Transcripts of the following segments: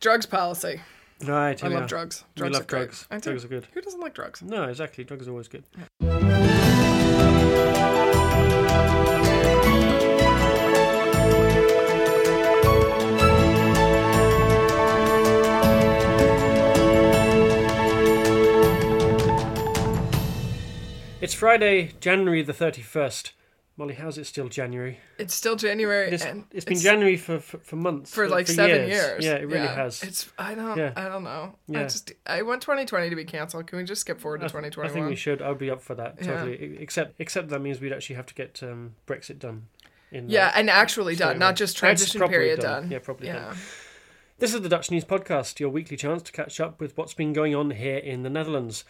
Drugs policy. Right. I love drugs. We Drugs love are great. drugs. I do. Drugs are good. Who doesn't like drugs? No, exactly. Drugs are always good. It's Friday, January the 31st. Molly, how's it still January? It's still January. It's, it's been January for, for, for months. for like seven years. Yeah, it really has. It's I don't Yeah. I don't know. I just I want 2020 to be canceled. Can we just skip forward to I, th- I 2021? think we should. I'd be up for that totally. Except, except that means we'd actually have to get um, Brexit done. In yeah, like, and actually done, not just transition period done. done. Yeah, properly yeah. done. This is the Dutch News Podcast, your weekly chance to catch up with what's been going on here in the Netherlands.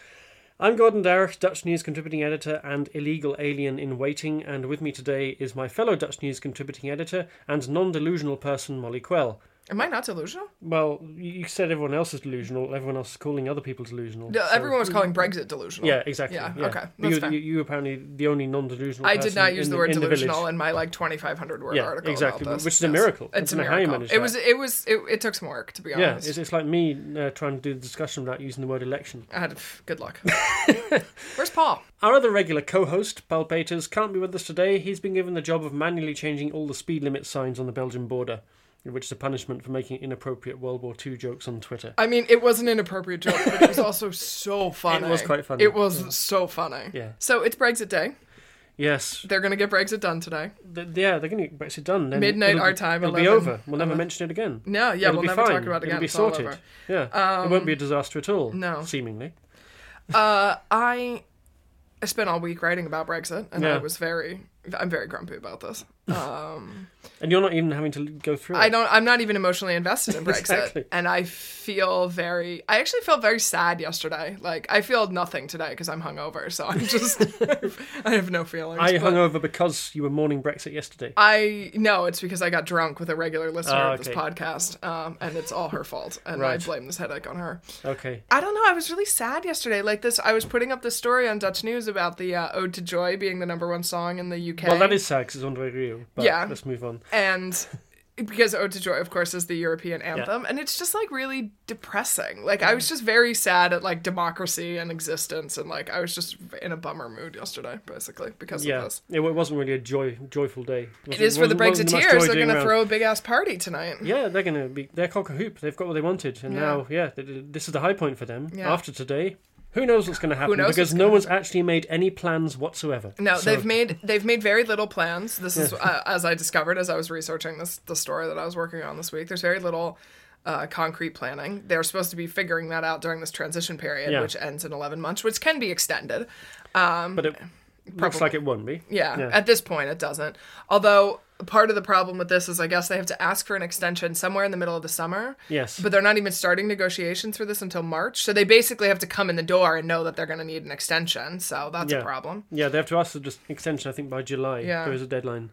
I'm Gordon Darroch, Dutch News contributing editor and illegal alien in waiting, and with me today is my fellow Dutch News contributing editor and non delusional person, Molly Quell. Am I not delusional? Well, you said everyone else is delusional, everyone else is calling other people delusional. No, so- everyone was calling Brexit delusional. Yeah, exactly. Yeah, Yeah, okay, You, you, you were apparently the only non delusional I did not use the word in delusional village. in my like 2,500 word Yeah, article. exactly, which is a miracle. It's a don't know how you miracle. managed It was. It was. It, it took some work to be Yeah, honest. it's, it's like me uh, trying to do the discussion without using the word election. I had good luck. Where's Paul? Our other regular co host, Paul Peters, can't be with us today. He's been given the job of manually changing all the speed limit signs on the Belgian border, which is a punishment for making inappropriate World War II jokes on Twitter. I mean, it was an inappropriate joke, but it was also so funny. It was quite funny. It was so funny. Yeah. So it's Brexit Day. Yes. They're gonna get Brexit done today. Th- yeah, they're going to get Brexit done. Then Midnight our time, It'll be over. We'll never 11. mention it again. No, yeah, It'll we'll never fine. talk about it again. It'll be It's sorted. Yeah. it won't be a disaster at all. no. Seemingly. Uh, I I spent all week writing about Brexit, and I was very, I'm very grumpy about this. Um, And you're not even having to go through It. I don't, I'm not even emotionally invested in Brexit, Exactly. and I feel very, I actually felt very sad yesterday. Like I feel nothing today because I'm hungover, so I'm just, I have no feelings. I hung over because you were mourning Brexit yesterday. I no, it's because I got drunk with a regular listener Ah, of this podcast, um, and it's all her fault, and Right. I blame this headache on her. Okay. I don't know. I was really sad yesterday. Like this, I was putting up this story on Dutch News about the uh, "Ode to Joy" being the number one song in the UK. Well, that is sad because it's Andre Rieu. But Yeah. let's move on. And because "Ode to Joy," of course, is the European anthem, and it's just like really depressing. Like I was just very sad at like democracy and existence, and like I was just in a bummer mood yesterday, basically because of this. it wasn't really a joy, joyful day. It is for the Brexiteers. They're going to throw a big ass party tonight. Yeah, they're going to be. They're cock a hoop. They've got what they wanted, and Yeah. now, yeah, th- th- this is the high point for them. Yeah. After today, who knows what's going to happen? because no one's actually made any plans whatsoever. No, So- they've made they've made very little plans. This is uh, as I discovered as I was researching this the story that I was working on this week. There's very little uh, concrete planning. They're supposed to be figuring that out during this transition period, Yeah. which ends in 11 months, which can be extended. Um, but it looks like it won't be. Yeah, Yeah. at this point it doesn't. Although part of the problem with this is I guess they have to ask for an extension somewhere in the middle of the summer. Yes. But they're not even starting negotiations for this until March. So they basically have to come in the door and know that they're going to need an extension. So that's Yeah. a problem. Yeah, they have to ask for just extension. I think by July Yeah. there is a deadline.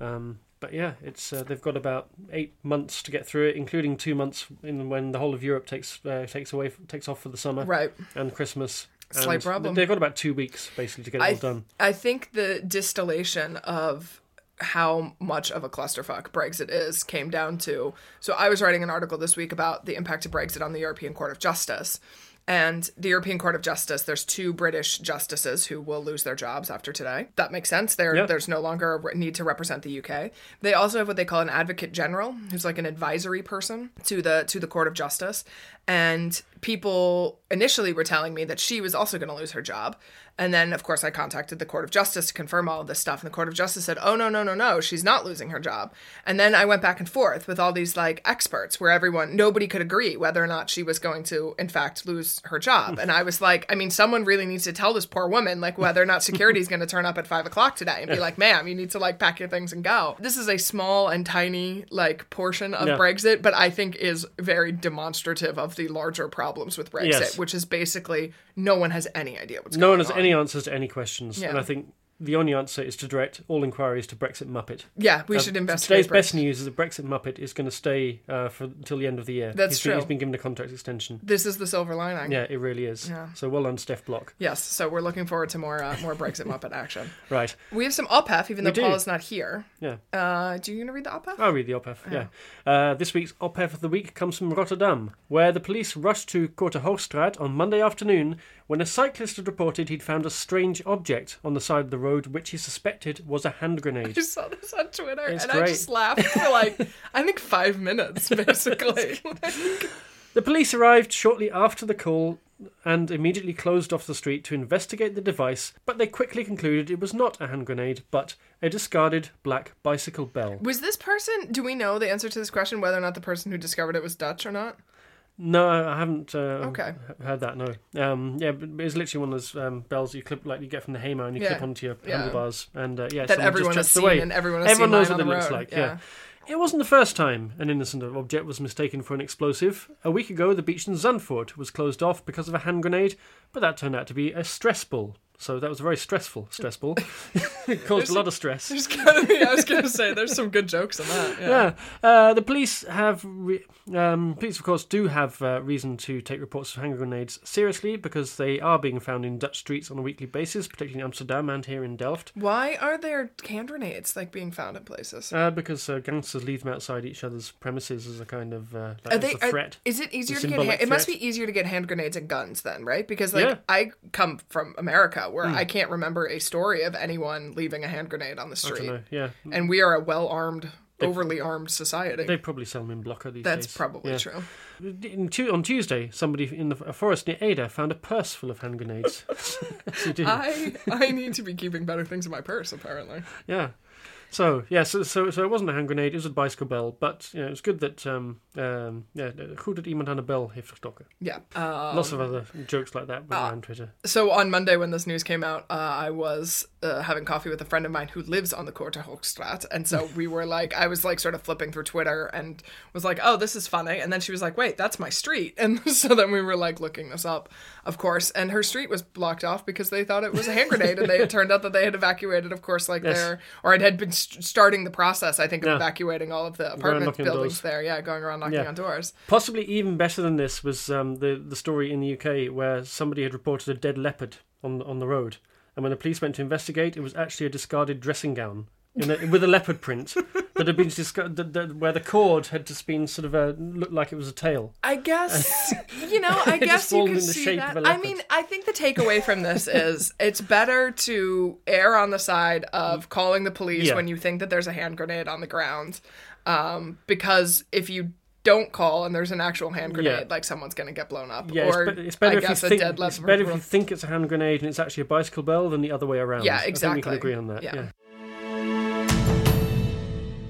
Um, but yeah, it's uh, they've got about eight months to get through it, including two months in when the whole of Europe takes uh, takes away takes off for the summer Right. and Christmas. Slight problem. They've got about two weeks basically to get it all done. I think the distillation of how much of a clusterfuck Brexit is came down to. So I was writing an article this week about the impact of Brexit on the European Court of Justice. And the European Court of Justice, there's two British justices who will lose their jobs after today. That makes sense. There, Yeah. There's no longer a need to represent the UK. They also have what they call an advocate general, who's like an advisory person to the to the Court of Justice. And people initially were telling me that she was also going to lose her job. And then, of course, I contacted the Court of Justice to confirm all of this stuff. And the Court of Justice said, oh, no, no, no, no, she's not losing her job. And then I went back and forth with all these like experts where everyone, nobody could agree whether or not she was going to, in fact, lose her job. and I was like, I mean, someone really needs to tell this poor woman, like, whether or not security is going to turn up at five o'clock today and be like, ma'am, you need to like pack your things and go. This is a small and tiny like portion of Yeah. Brexit, but I think is very demonstrative of the larger problems with Brexit, Yes. which is basically no one has any idea what's No going on. No one has any answers to any questions, Yeah. and I think the only answer is to direct all inquiries to Brexit Muppet. Yeah, we Uh, should investigate. Today's best news is that Brexit Muppet is going to stay uh, for until the end of the year. That's He's been- true. he's been given a contract extension. This is the silver lining. Yeah, it really is. Yeah. So well done, Stef Blok. Yes, so we're looking forward to more uh, more Brexit Muppet action. Right. We have some OPEF, even We though do. Paul is not here. Yeah. Uh, do you want to read the OPEF? I'll read the OPEF, yeah. Uh, this week's OPEF of the week comes from Rotterdam, where the police rushed to Korte Hoogstraat on Monday afternoon when a cyclist had reported he'd found a strange object on the side of the road which he suspected was a hand grenade. I saw this on Twitter It's and I just laughed for like I think five minutes basically. The police arrived shortly after the call and immediately closed off the street to investigate the device, but they quickly concluded it was not a hand grenade, but a discarded black bicycle bell. was this person? Do we know the answer to this question? Whether or not the person who discovered it was Dutch or not? No, I haven't uh, Okay. heard that, no. Um, yeah, but it's literally one of those um, bells you clip, like you get from the Hayman, and you Yeah. clip onto your Yeah. handlebars, and uh, yeah, That everyone just has seen away. and everyone has Everyone seen knows what it the looks road. like, yeah. It wasn't the first time an innocent object was mistaken for an explosive. A week ago, the beach in Zandvoort was closed off because of a hand grenade, but that turned out to be a stress ball. So that was a very stressful stress ball. it caused a lot of stress. There's gotta be, I was gonna say there's some good jokes in that. Yeah. Yeah, uh, the police have. Re- um, police, of course, do have uh, reason to take reports of hand grenades seriously because they are being found in Dutch streets on a weekly basis, particularly in Amsterdam and here in Delft. Why are there hand grenades like being found in places? Uh, because uh, gangsters leave them outside each other's premises as a kind of uh, like, Are they? a are- threat. is it easier to get? Hand, it must be easier to get hand grenades and guns then, right? Because like Yeah. I come from America, where hmm. I can't remember a story of anyone leaving a hand grenade on the street. Yeah, and we are a well armed, overly armed society. they probably sell them in Blokker these That's days. That's probably Yeah. true. Tu- on Tuesday, somebody in the, a forest near Ede found a purse full of hand grenades. I I need to be keeping better things in my purse. Apparently, Yeah. So yeah, so, so so it wasn't a hand grenade; it was a bicycle bell. But you know, it's good that um um yeah, who did iemand aan de bel heeft gestoken. yeah. Um, Lots of other jokes like that went around Twitter. So on Monday, when this news came out, uh, I was uh, having coffee with a friend of mine who lives on the Korte Hoogstraat, and so we were like, I was like sort of flipping through Twitter and was like, "Oh, this is funny," and then she was like, "Wait, that's my street," and so then we were like looking this up, of course, and her street was blocked off because they thought it was a hand grenade, and they it turned out that they had evacuated, of course, like Yes. their or it had been st- starting the process, I think, of Yeah. evacuating all of the apartment buildings doors. there, yeah, going around knocking Yeah. on doors. Possibly even better than this was um, the the story in the UK where somebody had reported a dead leopard on on the road, and when the police went to investigate, it was actually a discarded dressing gown. In a, with a leopard print that had been discarded, that, that, where the cord had just been sort of a, looked like it was a tail. I guess you know. I guess you fallen could in the see shape that. of a I leopard. I mean, I think the takeaway from this is it's better to err on the side of calling the police Yeah. when you think that there's a hand grenade on the ground, um, because if you don't call and there's an actual hand grenade, Yeah. like someone's gonna get blown up. Yeah, or it's, be- it's better I if you think it's better if you think it's a hand grenade and it's actually a bicycle bell than the other way around. Yeah, I think we exactly. can agree on that. Yeah. Yeah.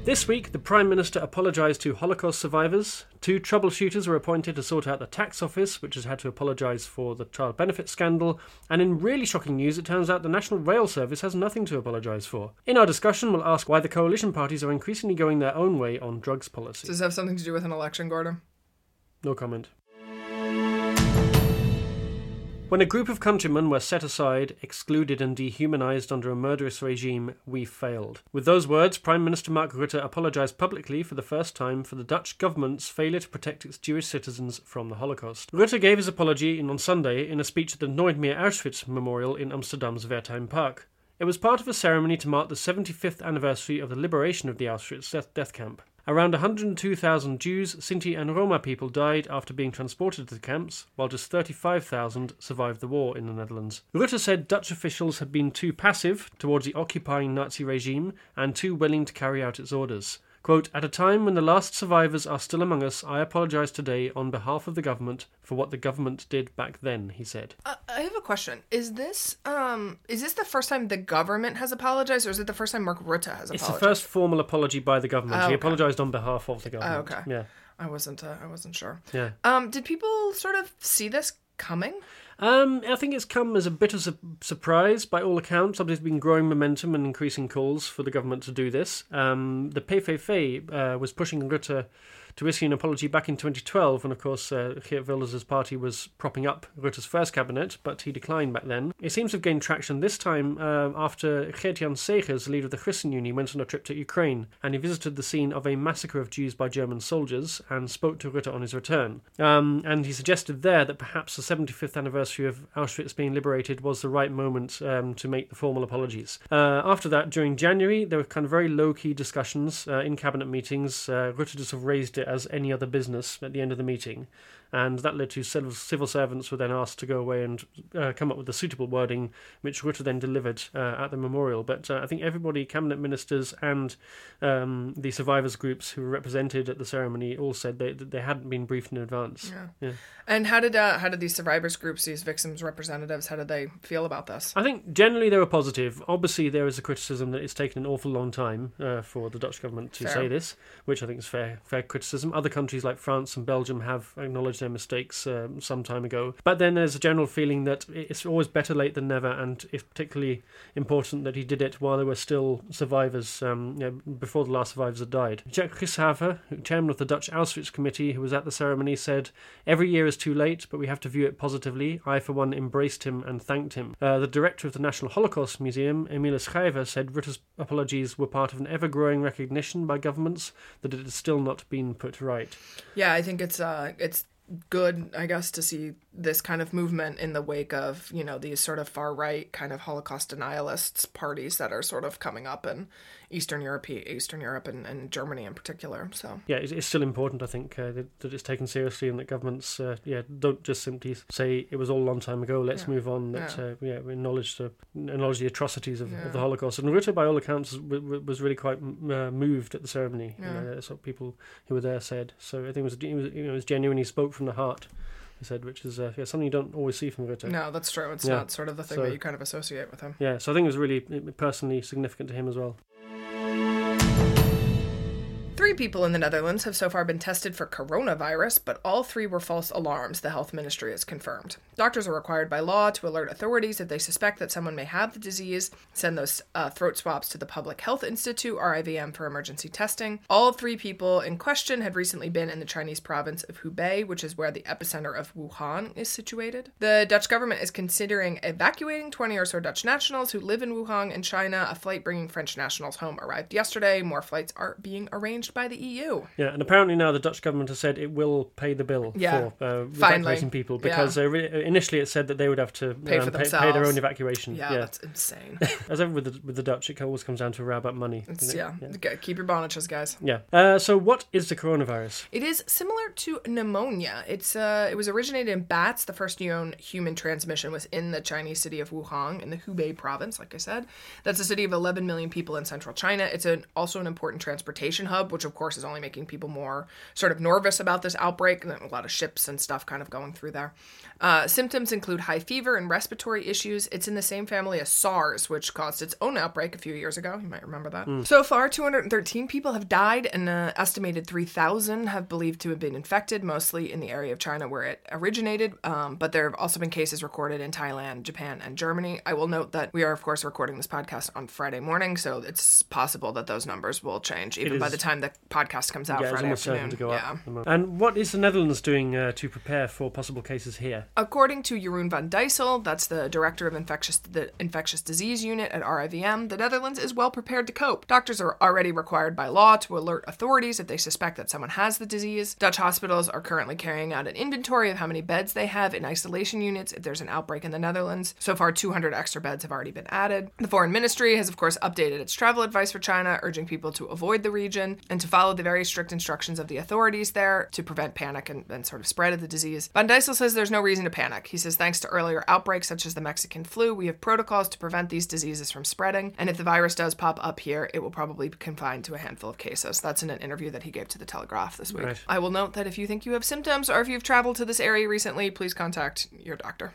This week, the Prime Minister apologised to Holocaust survivors. Two troubleshooters were appointed to sort out the tax office, which has had to apologise for the child benefit scandal. And in really shocking news, it turns out the National Rail Service has nothing to apologise for. In our discussion, we'll ask why the coalition parties are increasingly going their own way on drugs policy. Does this have something to do with an election, Gordon? No comment. When a group of countrymen were set aside, excluded, and dehumanised under a murderous regime, we failed. With those words, Prime Minister Mark Rutte apologised publicly for the first time for the Dutch government's failure to protect its Jewish citizens from the Holocaust. Rutte gave his apology on Sunday in a speech at the Nooit Meer Auschwitz Memorial in Amsterdam's Wertheim Park. It was part of a ceremony to mark the 75th anniversary of the liberation of the Auschwitz death camp. Around 102,000 Jews, Sinti, and Roma people died after being transported to the camps, while just 35,000 survived the war in the Netherlands. Rutte said Dutch officials had been too passive towards the occupying Nazi regime and too willing to carry out its orders. Quote, At a time when the last survivors are still among us, I apologise today on behalf of the government for what the government did back then, he said. Uh, I have a question. Is this um is this the first time the government has apologized, or is it the first time Mark Rutte has apologized? It's the first formal apology by the government. Oh, He apologised on behalf of the government. okay. Yeah. I wasn't. Uh, I wasn't sure. Yeah. Um, did people sort of see this coming? Um, I think it's come as a bit of a surprise by all accounts. Obviously, there's been growing momentum and increasing calls for the government to do this. Um, the PVV uh, was pushing Rutte to issue an apology back in 2012 when, of course, uh, Wilders' party was propping up Rutte's first cabinet, but he declined back then. It seems to have gained traction this time uh, after Gert-Jan Segers, leader of the Christian Union, went on a trip to Ukraine and he visited the scene of a massacre of Jews by German soldiers and spoke to Rutte on his return. Um, and he suggested there that perhaps the 75th anniversary of Auschwitz being liberated was the right moment um, to make the formal apologies. Uh, after that, during January, there were kind of very low key discussions uh, in cabinet meetings. Uh, Rutte just sort of raised it as any other business at the end of the meeting and that led to civil, civil servants were then asked to go away and uh, come up with the suitable wording, which Rutte then delivered uh, at the memorial. But uh, I think everybody, cabinet ministers and um, the survivors groups who were represented at the ceremony, all said they they hadn't been briefed in advance. Yeah. Yeah. And how did uh, how did these survivors groups, these victims' representatives, how did they feel about this? I think generally they were positive. Obviously, there is a criticism that it's taken an awful long time uh, for the Dutch government to Fair. say this, which I think is fair fair criticism. Other countries like France and Belgium have acknowledged their mistakes um, some time ago. But then there's a general feeling that it's always better late than never, and it's particularly important that he did it while there were still survivors, um, you know, before the last survivors had died. Jacques Grishaver, chairman of the Dutch Auschwitz Committee, who was at the ceremony, said, Every year is too late, but we have to view it positively. I, for one, embraced him and thanked him. Uh, the director of the National Holocaust Museum, Emile Schrijver, said Rutte's apologies were part of an ever growing recognition by governments that it has still not been put right. Yeah, I think it's uh it's good, I guess, to see this kind of movement in the wake of, you know, these sort of far right kind of Holocaust denialists parties that are sort of coming up in Eastern Europe Eastern Europe and, and Germany in particular. So Yeah, it's, it's still important, I think, uh, that, that it's taken seriously and that governments, uh, yeah, don't just simply say it was all a long time ago. Let's Yeah. move on. That Yeah. uh, yeah, we acknowledge the acknowledge the atrocities of, of the Holocaust. And Rutte, by all accounts, was, was really quite m- uh, moved at the ceremony. You Yeah. know, that's what people who were there said. So I think it was, it was, you know, it was genuine. He spoke from the heart. He said, which is uh, yeah, something you don't always see from Rutte. no, that's true. It's Yeah. not sort of the thing So- that you kind of associate with him. Yeah, so I think it was really uh, personally significant to him as well. Three people in the Netherlands have so far been tested for coronavirus, but all three were false alarms, the health ministry has confirmed. Doctors are required by law to alert authorities if they suspect that someone may have the disease, send those uh, throat swabs to the Public Health Institute, RIVM, for emergency testing. All three people in question had recently been in the Chinese province of Hubei, which is where the epicenter of Wuhan is situated. The Dutch government is considering evacuating 20 or so Dutch nationals who live in Wuhan in China. A flight bringing French nationals home arrived yesterday. More flights are being arranged by the EU. Yeah, and apparently now the Dutch government has said it will pay the bill Yeah, for uh, evacuating people because uh, re- initially it said that they would have to Pay for pay, pay their own evacuation. Yeah, Yeah, that's insane. as ever with the, with the Dutch, it always comes down to a row about money. Doesn't yeah, keep your bonnages, guys. Yeah. Uh, so, what is the coronavirus? It is similar to pneumonia. It's uh, it was originated in bats. The first known human transmission was in the Chinese city of Wuhan in the Hubei province. Like I said, that's a city of 11 million people in central China. It's an, also an important transportation hub, which of course is only making people more sort of nervous about this outbreak. And a lot of ships and stuff kind of going through there. Uh, symptoms include high fever and respiratory issues. It's in the same family as SARS, which caused its own outbreak a few years ago. You might remember that. So far, 213 people have died, and an estimated 3,000 have believed to have been infected, mostly in the area of China where it originated. Um, but there have also been cases recorded in Thailand, Japan, and Germany. I will note that we are, of course, recording this podcast on Friday morning, so it's possible that those numbers will change even by the time the podcast comes out yeah, it's Friday almost afternoon. certain to go yeah. up. at the moment. And what is the Netherlands doing uh, to prepare for possible cases here? According to Jeroen van Dissel, that's the director of infectious the infectious disease unit at RIVM, the Netherlands is well prepared to cope. Doctors are already required by law to alert authorities if they suspect that someone has the disease. Dutch hospitals are currently carrying out an inventory of how many beds they have in isolation units if there's an outbreak in the Netherlands. So far, 200 extra beds have already been added. The Foreign Ministry has, of course, updated its travel advice for China, urging people to avoid the region and to follow the very strict instructions of the authorities there to prevent panic and, and sort of spread of the disease. Van Dissel says there's no reason to panic. He says, thanks to earlier outbreaks such as the Mexican flu, we have protocols to prevent these diseases from spreading. And if the virus does pop up here, it will probably be confined to a handful of cases. That's in an interview that he gave to the Telegraph this week. Right. I will note that if you think you have symptoms or if you've traveled to this area recently, please contact your doctor.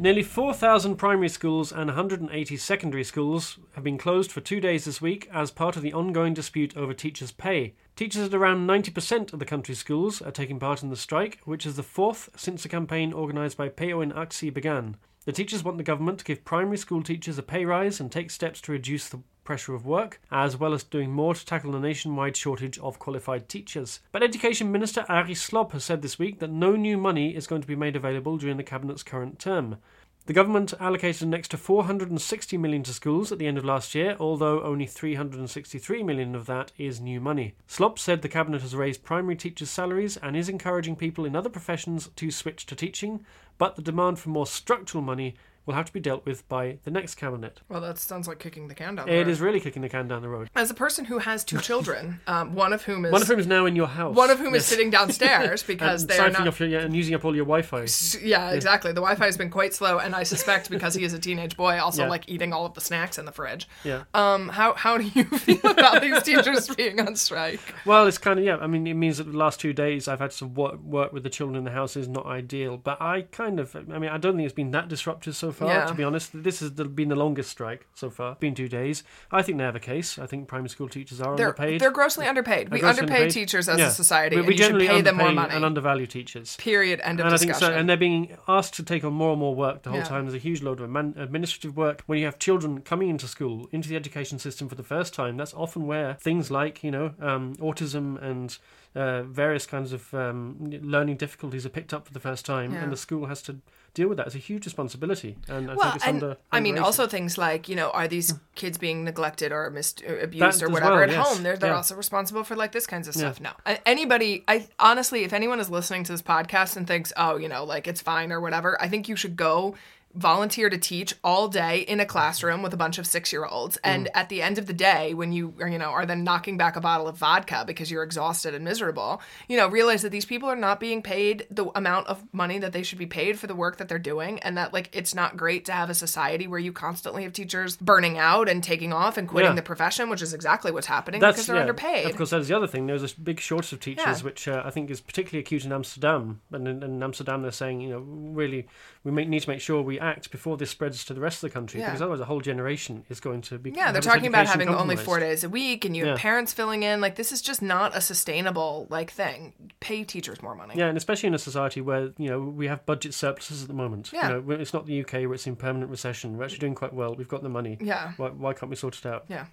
Nearly 4,000 primary schools and 180 secondary schools have been closed for two days this week as part of the ongoing dispute over teachers' pay. Teachers at around 90% of the country's schools are taking part in the strike, which is the fourth since the campaign organised by PO in Actie began. The teachers want the government to give primary school teachers a pay rise and take steps to reduce the pressure of work, as well as doing more to tackle the nationwide shortage of qualified teachers. But Education Minister Arie Slob has said this week that no new money is going to be made available during the Cabinet's current term. The government allocated an extra 460 million to schools at the end of last year, although only 363 million of that is new money. Slob said the cabinet has raised primary teachers' salaries and is encouraging people in other professions to switch to teaching, but the demand for more structural money will have to be dealt with by the next cabinet. Well, that sounds like kicking the can down the It road. is really kicking the can down the road. As a person who has two children, um, one of whom is One of whom is now in your house. one of whom is sitting downstairs because and they are not. off your, yeah, and using up all your Wi-Fi. Yeah, exactly. The Wi-Fi has been quite slow, and I suspect because he is a teenage boy, also Yeah. like eating all of the snacks in the fridge. Yeah. Um, how how do you feel about these teachers being on strike? Well, it's kind of yeah. I mean, it means that the last two days I've had to work, work with the children in the house is not ideal. But I kind of, I mean, I don't think it's been that disruptive so far. Yeah. To be honest, this has been the longest strike so far. Been two days. I think they have a case. I think primary school teachers are They're underpaid. they're grossly underpaid. We grossly underpay underpaid. teachers as Yeah. a society, we, we generally pay them more money. and undervalue teachers. Period. End of And I think discussion. so, and they're being asked to take on more and more work the whole Yeah. time. There's a huge load of administrative work. When you have children coming into school, into the education system for the first time, that's often where things like you know um, autism and uh, various kinds of um, learning difficulties are picked up for the first time, Yeah. and the school has to deal with that. It's a huge responsibility, and I well, think it's and under. I mean, also things like you know, are these hmm. kids being neglected or mis- uh, abused That or whatever well, at yes. home? They're they're Yeah. also responsible for like this kinds of Yeah. stuff. No, anybody, I honestly, if anyone is listening to this podcast and thinks, oh, you know, like it's fine or whatever, I think you should go volunteer to teach all day in a classroom with a bunch of six year olds Mm. and at the end of the day when you are you know are then knocking back a bottle of vodka because you're exhausted and miserable you know realize that these people are not being paid the amount of money that they should be paid for the work that they're doing and that like it's not great to have a society where you constantly have teachers burning out and taking off and quitting Yeah. the profession which is exactly what's happening That's because they're yeah. underpaid Of course, that's the other thing. There's a big shortage of teachers, Yeah. which uh, I think is particularly acute in Amsterdam. And in, in Amsterdam, they're saying, you know, really, we may, need to make sure we act before this spreads to the rest of the country, Yeah. because otherwise, a whole generation is going to be. Yeah, they're talking about having only four days a week and you have Yeah. parents filling in. Like, this is just not a sustainable, like, thing. Pay teachers more money. Yeah, and especially in a society where you know we have budget surpluses at the moment. Yeah. You know, it's not the UK where it's in permanent recession. We're actually doing quite well. We've got the money. Yeah. Why, why can't we sort it out? Yeah.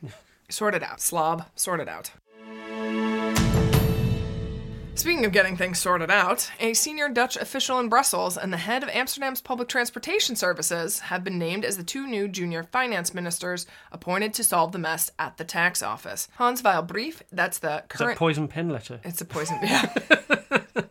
Sort it out. Slob, sort it out. Speaking of getting things sorted out, a senior Dutch official in Brussels and the head of Amsterdam's public transportation services have been named as the two new junior finance ministers appointed to solve the mess at the tax office. Hans Vijlbrief, that's the Is that current. poison pen letter? it's a poison. Yeah.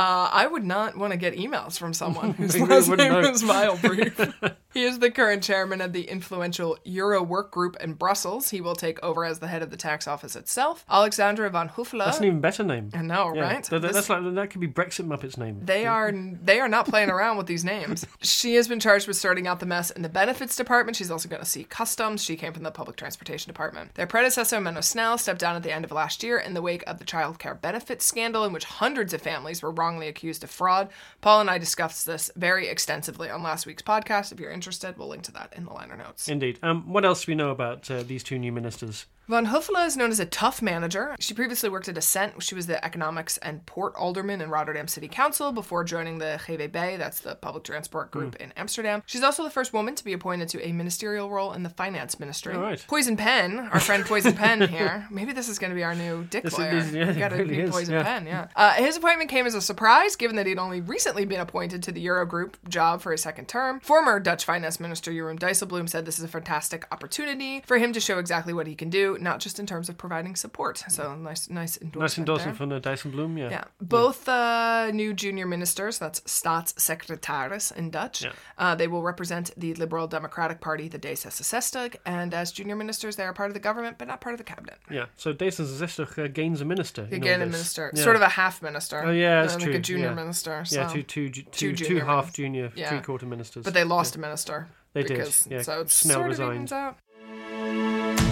Uh, I would not want to get emails from someone whose last name know. is Vijlbrief. he is the current chairman of the influential Euro Work Group in Brussels. He will take over as the head of the tax office itself. Alexandra van Huffelen. That's an even better name. I know, Yeah. right? That, that- that's like that could be Brexit Muppets name. They are they are not playing around with these names. She has been charged with sorting out the mess in the benefits department. She's also going to see customs. She came from the public transportation department. Their predecessor, Menno Snel, stepped down at the end of last year in the wake of the child care benefits scandal, in which hundreds of families were wrongly accused of fraud. Paul and I discussed this very extensively on last week's podcast. If you're interested, we'll link to that in the liner notes. Indeed. Um, what else do we know about uh, these two new ministers? Van Huffelen is known as a tough manager. She previously worked at Ascent. She was the economics and port alderman in Rotterdam City Council before joining the GVB, that's the public transport group Hmm. in Amsterdam. She's also the first woman to be appointed to a ministerial role in the finance ministry. All right. Poison Pen, our friend Poison Pen here. Maybe this is going to be our new dick This is- lawyer. this- yeah, We gotta really be is, Poison yeah. Pen, yeah. Uh, his appointment came as a surprise, given that he'd only recently been appointed to the Eurogroup job for a second term. Former Dutch finance minister Jeroen Dijsselbloem said this is a fantastic opportunity for him to show exactly what he can do, not just in terms of providing support. So nice, nice endorsement. Nice endorsement from the Dijsselbloem, yeah. Yeah, both uh, new junior ministers, that's staatssecretaris in Dutch, Yeah. uh, they will represent the Liberal Democratic Party, the D66, and as junior ministers, they are part of the government, but not part of the cabinet. Yeah. So D66 uh, gains a minister. in all Again, a minister, Yeah. sort of a half minister. Oh, yeah, that's uh, like true, a junior yeah. minister. Yeah, so- two, two, two, two, two junior half junior, Yeah. three quarter ministers. But they lost a minister. They did, yeah. So it Snel sort of resigned. evens out.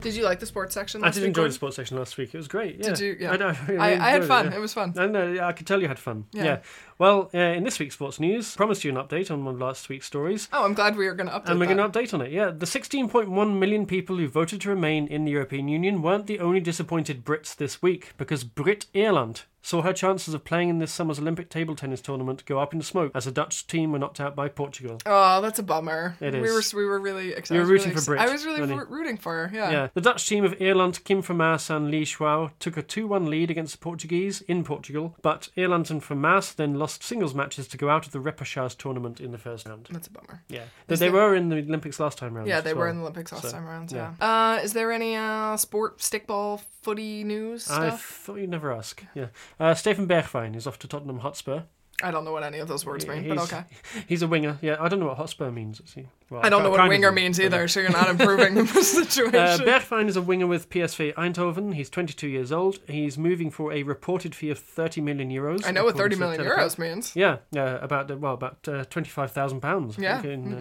Did you like the sports section? I did enjoy the sports section last week. It was great. Yeah. Did you? Yeah. I, know, really I, I had fun. It, It was fun. yeah. No, no, yeah, I could tell you had fun. Yeah. Yeah. Well, uh, in this week's sports news, I promised you an update on one of last week's stories. Oh, I'm glad we are going to update. And we're going to update on it. Yeah, the 16.1 million people who voted to remain in the European Union weren't the only disappointed Brits this week, because Britt Eerland saw her chances of playing in this summer's Olympic table tennis tournament go up in smoke as the Dutch team were knocked out by Portugal. Oh, that's a bummer. It We were we were really excited. You were rooting really for Britt, I was really weren't rooting for her. Yeah. Yeah, the Dutch team of Eerland, Kim Vermaas and Li Jiao took a 2-1 lead against the Portuguese in Portugal, but Eerland and Vermaas then lost singles matches to go out of the repechage tournament in the first round. That's a bummer. Yeah, they, they there- were in the Olympics last time round. Yeah, they were in the Olympics last So, time around. yeah. Yeah. Uh, is there any uh, sport, stickball, footy news I stuff? thought you'd never ask. Yeah, uh, Steven Bergwijn is off to Tottenham Hotspur. I don't know what any of those words mean, he's, but okay. He's a winger. Yeah, I don't know what Hotspur means. Is he? Well, I don't know what winger means either, so you're not improving the situation. Uh, Bergwijn is a winger with PSV Eindhoven. He's 22 years old. He's moving for a reported fee of 30 million euros. I know what 30 according to million euros means. Yeah, yeah, about uh, well, about uh, twenty-five thousand pounds. Yeah. in,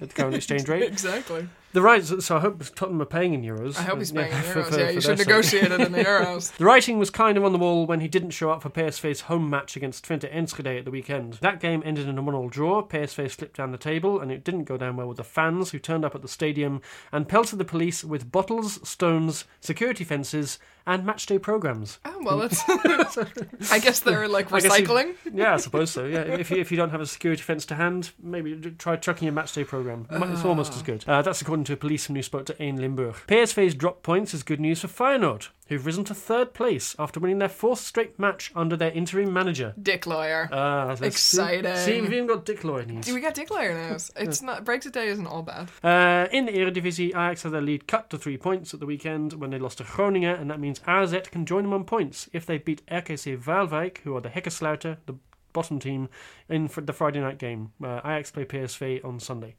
uh, at the current exchange rate. Exactly. The rights. So I hope Tottenham are paying in euros. I hope he's Uh, paying in euros. for- yeah, you should negotiate it in the euros. The writing was kind of on the wall when he didn't show up for PSV's home match against Twente Enschede at the weekend. That game ended in a one-all draw. PSV slipped down the table, and it didn't go down well with the fans who turned up at the stadium and pelted the police with bottles, stones, security fences, and matchday programs. Oh, well, it's. I guess they're like I you- recycling. Yeah, I suppose so. Yeah, if you, if you don't have a security fence to hand, maybe try trucking a matchday program. It's almost as good. Uh, that's according to a policeman who spoke to Ain Limburg. PSV's drop points is good news for Feyenoord, who've risen to third place after winning their fourth straight match under their interim manager. Dick lawyer. Ah, that's- Exciting. See, we've even got Dick Lloyd news. we got Dick lawyer news. It's not Brexit Day isn't all bad. Uh, in the Eredivisie, Ajax had their lead cut to three points at the weekend when they lost to Groningen, and that means AZ can join them on points if they beat RKC Waalwijk, who are the Hekkensluiter, the bottom team, in the Friday night game. Uh, Ajax play PSV on Sunday.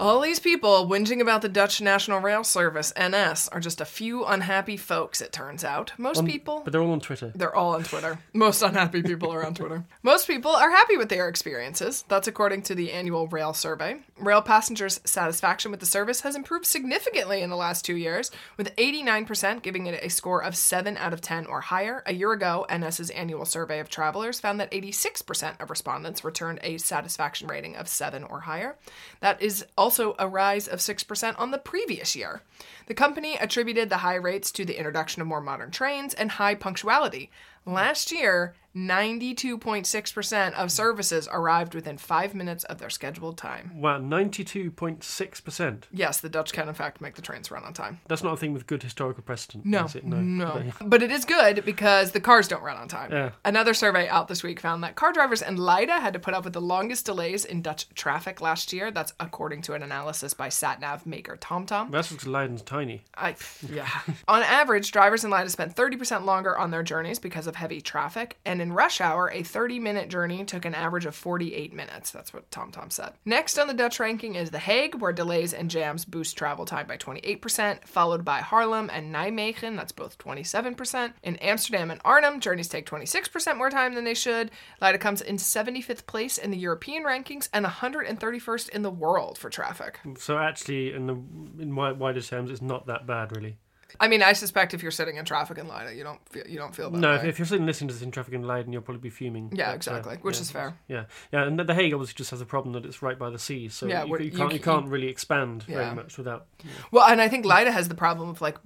All these people whinging about the Dutch National Rail Service, NS, are just a few unhappy folks, it turns out. Most people. But they're all on Twitter. They're all on Twitter. Most unhappy people are on Twitter. Most people are happy with their experiences. That's according to the annual rail survey. Rail passengers' satisfaction with the service has improved significantly in the last two years, with 89% giving it a score of 7 out of 10 or higher. A year ago, NS's annual survey of travelers found that 86% of respondents returned a satisfaction rating of 7 or higher. That is also a rise of 6% on the previous year. The company attributed the high rates to the introduction of more modern trains and high punctuality. Last year, 92.6% of services arrived within five minutes of their scheduled time. Wow, 92.6%. Yes, the Dutch can, in fact, make the trains run on time. That's not a thing with good historical precedent. No, is it? no. But- But it is good because the cars don't run on time. Yeah. Another survey out this week found that car drivers in Leiden had to put up with the longest delays in Dutch traffic last year. That's according to an analysis by SatNav maker TomTom. That's because Leiden's tiny. I, yeah. on average, drivers in Leiden spent 30% longer on their journeys because of heavy traffic, and in rush hour, a 30 minute journey took an average of 48 minutes. That's what TomTom said. Next on the Dutch ranking is The Hague, where delays and jams boost travel time by 28%, followed by Haarlem and Nijmegen, that's both 27%. In Amsterdam and Arnhem, journeys take 26% more time than they should. Leiden comes in 75th place in the European rankings and 131st in the world for traffic. So actually, in the in wider terms, it's not that bad, really. I mean, I suspect if you're sitting in traffic in Leiden, you don't feel you don't feel that No, way. if, you're sitting listening to this in traffic in Leiden, you'll probably be fuming. Yeah, But, uh, exactly, which yeah, is fair. Yeah, yeah, and the, the Hague obviously just has a problem that it's right by the sea, so Yeah, you, you you can't you, c- can't really expand Yeah. very much without. Well, and I think Leiden has the problem of like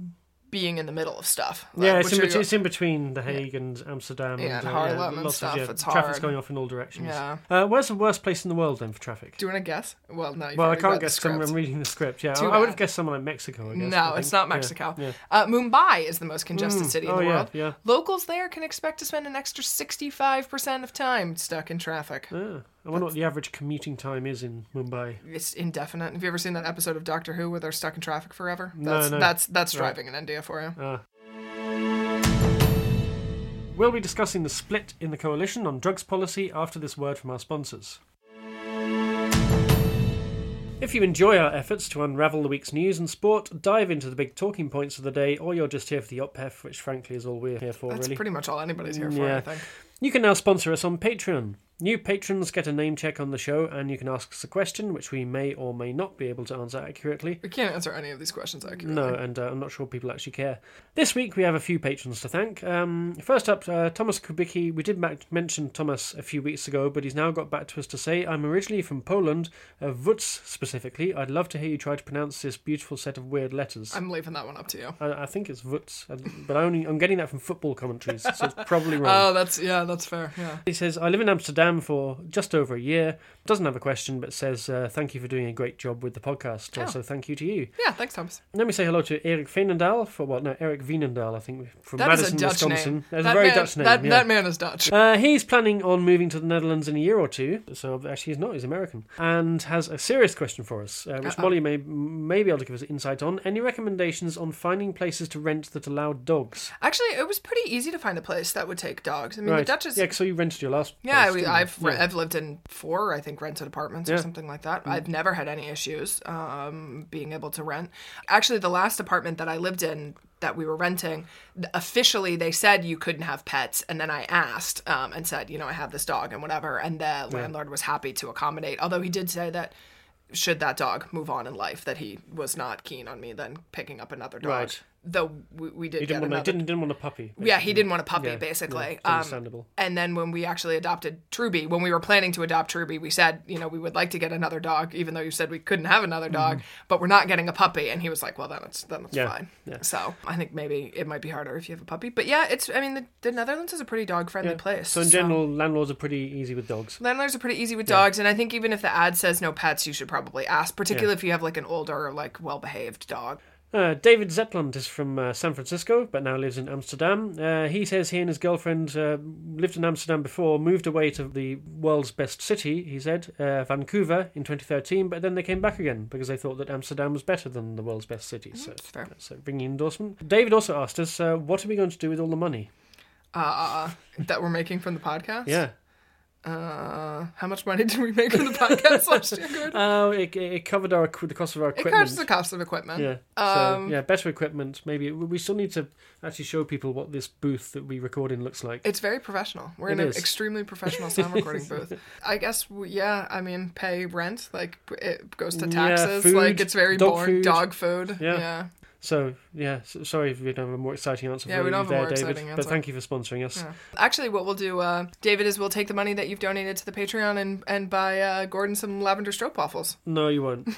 being in the middle of stuff. like, yeah, it's in, bet- it's in between the Hague and Amsterdam Yeah, and, and uh, Haarlem and lots stuff, Of, yeah, it's traffic's hard. going off in all directions. Yeah. Uh, where's the worst place in the world then for traffic? Do you want to guess? Well, no. Well, I can't guess. I'm, reading the script. Yeah, I, I would have guessed somewhere like Mexico. I guess. No, it's not Mexico. Yeah. Uh, Mumbai is the most congested city in Oh, the yeah, world. yeah. Locals there can expect to spend an extra 65% of time stuck in traffic. Ah, I wonder what the average commuting time is in Mumbai. It's indefinite. Have you ever seen that episode of Doctor Who where they're stuck in traffic forever? No, That's no. that's that's Right. driving in India for you. Ah. We'll be discussing the split in the coalition on drugs policy after this word from our sponsors. If you enjoy our efforts to unravel the week's news and sport, dive into the big talking points of the day, or you're just here for the OPEF, which frankly is all we're here for, That's really. pretty much all anybody's here for, Yeah. I think. You can now sponsor us on Patreon. New patrons get a name check on the show, and you can ask us a question which we may or may not be able to answer accurately. We can't answer any of these questions accurately. No, and uh, I'm not sure people actually care. This week we have a few patrons to thank. Um, first up, uh, Thomas Kubicki. We did ma- mention Thomas a few weeks ago, but he's now got back to us to say, I'm originally from Poland, uh, Wutz specifically. I'd love to hear you try to pronounce this beautiful set of weird letters. I'm leaving that one up to you. I, I think it's Wutz, but I only, I'm getting that from football commentaries, so it's probably wrong. Oh, that's yeah, that's fair. Yeah. He says, I live in Amsterdam for just over a year. Doesn't have a question, but says, uh, Thank you for doing a great job with the podcast. Uh, Oh. so thank you to you. Yeah, thanks, Thomas. Let me say hello to Eric Veenendaal for what? No, Eric Veenendaal, I think, from That is Madison, Wisconsin. That's that a very man, Dutch name. That, yeah. that man is Dutch. Uh, he's planning on moving to the Netherlands in a year or two, so actually he's not, he's American, and has a serious question for us, uh, which Uh-oh. Molly may, may be able to give us insight on. Any recommendations on finding places to rent that allow dogs? Actually, it was pretty easy to find a place that would take dogs. I mean, right. the Dutch is. Yeah, so you rented your last Yeah, place, we? I've Yeah. I've lived in four, I think, rented apartments Yeah. Or something like that. I've never had any issues um, being able to rent. Actually, the last apartment that I lived in that we were renting, officially they said you couldn't have pets, and then I asked um, and said, you know, I have this dog and whatever, and the landlord was happy to accommodate. Although he did say that should that dog move on in life, that he was not keen on me then picking up another dog. Right. Though we, we did. He didn't want, another. didn't, didn't want a puppy. Yeah, he didn't want a puppy, Yeah, basically. yeah, Um, understandable. and then when we actually adopted Truby, when we were planning to adopt Truby, we said, you know, we would like to get another dog, even though you said we couldn't have another dog, but we're not getting a puppy. And he was like, well, then it's then it's Mm-hmm. Yeah, fine. yeah. So I think maybe it might be harder if you have a puppy. But yeah, it's. I mean, the, the Netherlands is a pretty dog friendly place. So in general, landlords are pretty easy with dogs. Landlords are pretty easy with dogs, and I think even if the ad says no pets, you should probably ask, particularly if you have like an older, like well behaved dog. Uh, David Zetland is from uh, San Francisco, but now lives in Amsterdam. Uh, he says he and his girlfriend uh, lived in Amsterdam before, moved away to the world's best city, he said, uh, Vancouver, in 2013, but then they came back again because they thought that Amsterdam was better than the world's best city. So That's fair. that's a ringing endorsement. David also asked us, uh, what are we going to do with all the money? Uh, that we're making from the podcast. Yeah. Uh, how much money did we make from the podcast last year? Oh, it, it covered our the cost of our equipment. It covers the cost of equipment. Yeah. Um, so yeah, better equipment. Maybe we still need to actually show people what this booth that we record in looks like. It's very professional. We're in It an extremely professional sound recording booth. I guess, we, yeah, I mean, pay rent, like, it goes to Yeah, taxes. food, like, it's very dog boring. food. Dog food. Yeah. Yeah. So yeah, so, sorry if we don't have a more exciting answer Yeah, for we you don't have a there, more David. exciting But thank you for sponsoring us. Yeah. Actually, what we'll do, uh, David, is we'll take the money that you've donated to the Patreon and, and buy uh, Gordon some lavender stroopwafels. No, you won't.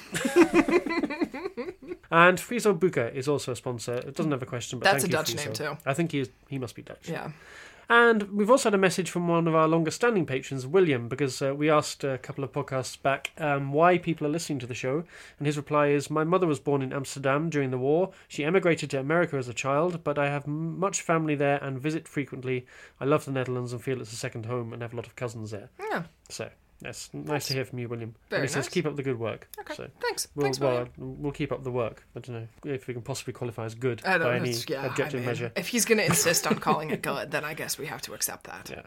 and Friso Buka is also a sponsor. It doesn't have a question, but That's a you, Dutch name, too. I think he is, he must be Dutch. Yeah. And we've also had a message from one of our longest standing patrons, William, because uh, we asked a couple of podcasts back um, why people are listening to the show. And his reply is My mother was born in Amsterdam during the war. She emigrated to America as a child, but I have m- much family there and visit frequently. I love the Netherlands and feel it's a second home and have a lot of cousins there. Yeah. So, that's nice to hear from you, William. Very and he says, nice. Keep up the good work. Okay. So. Thanks. We'll, Thanks, well, William. we'll keep up the work. I don't know if we can possibly qualify as good uh, I by know. any Yeah, objective I mean, measure. If he's going to insist on calling it good, then I guess we have to accept that. Yeah.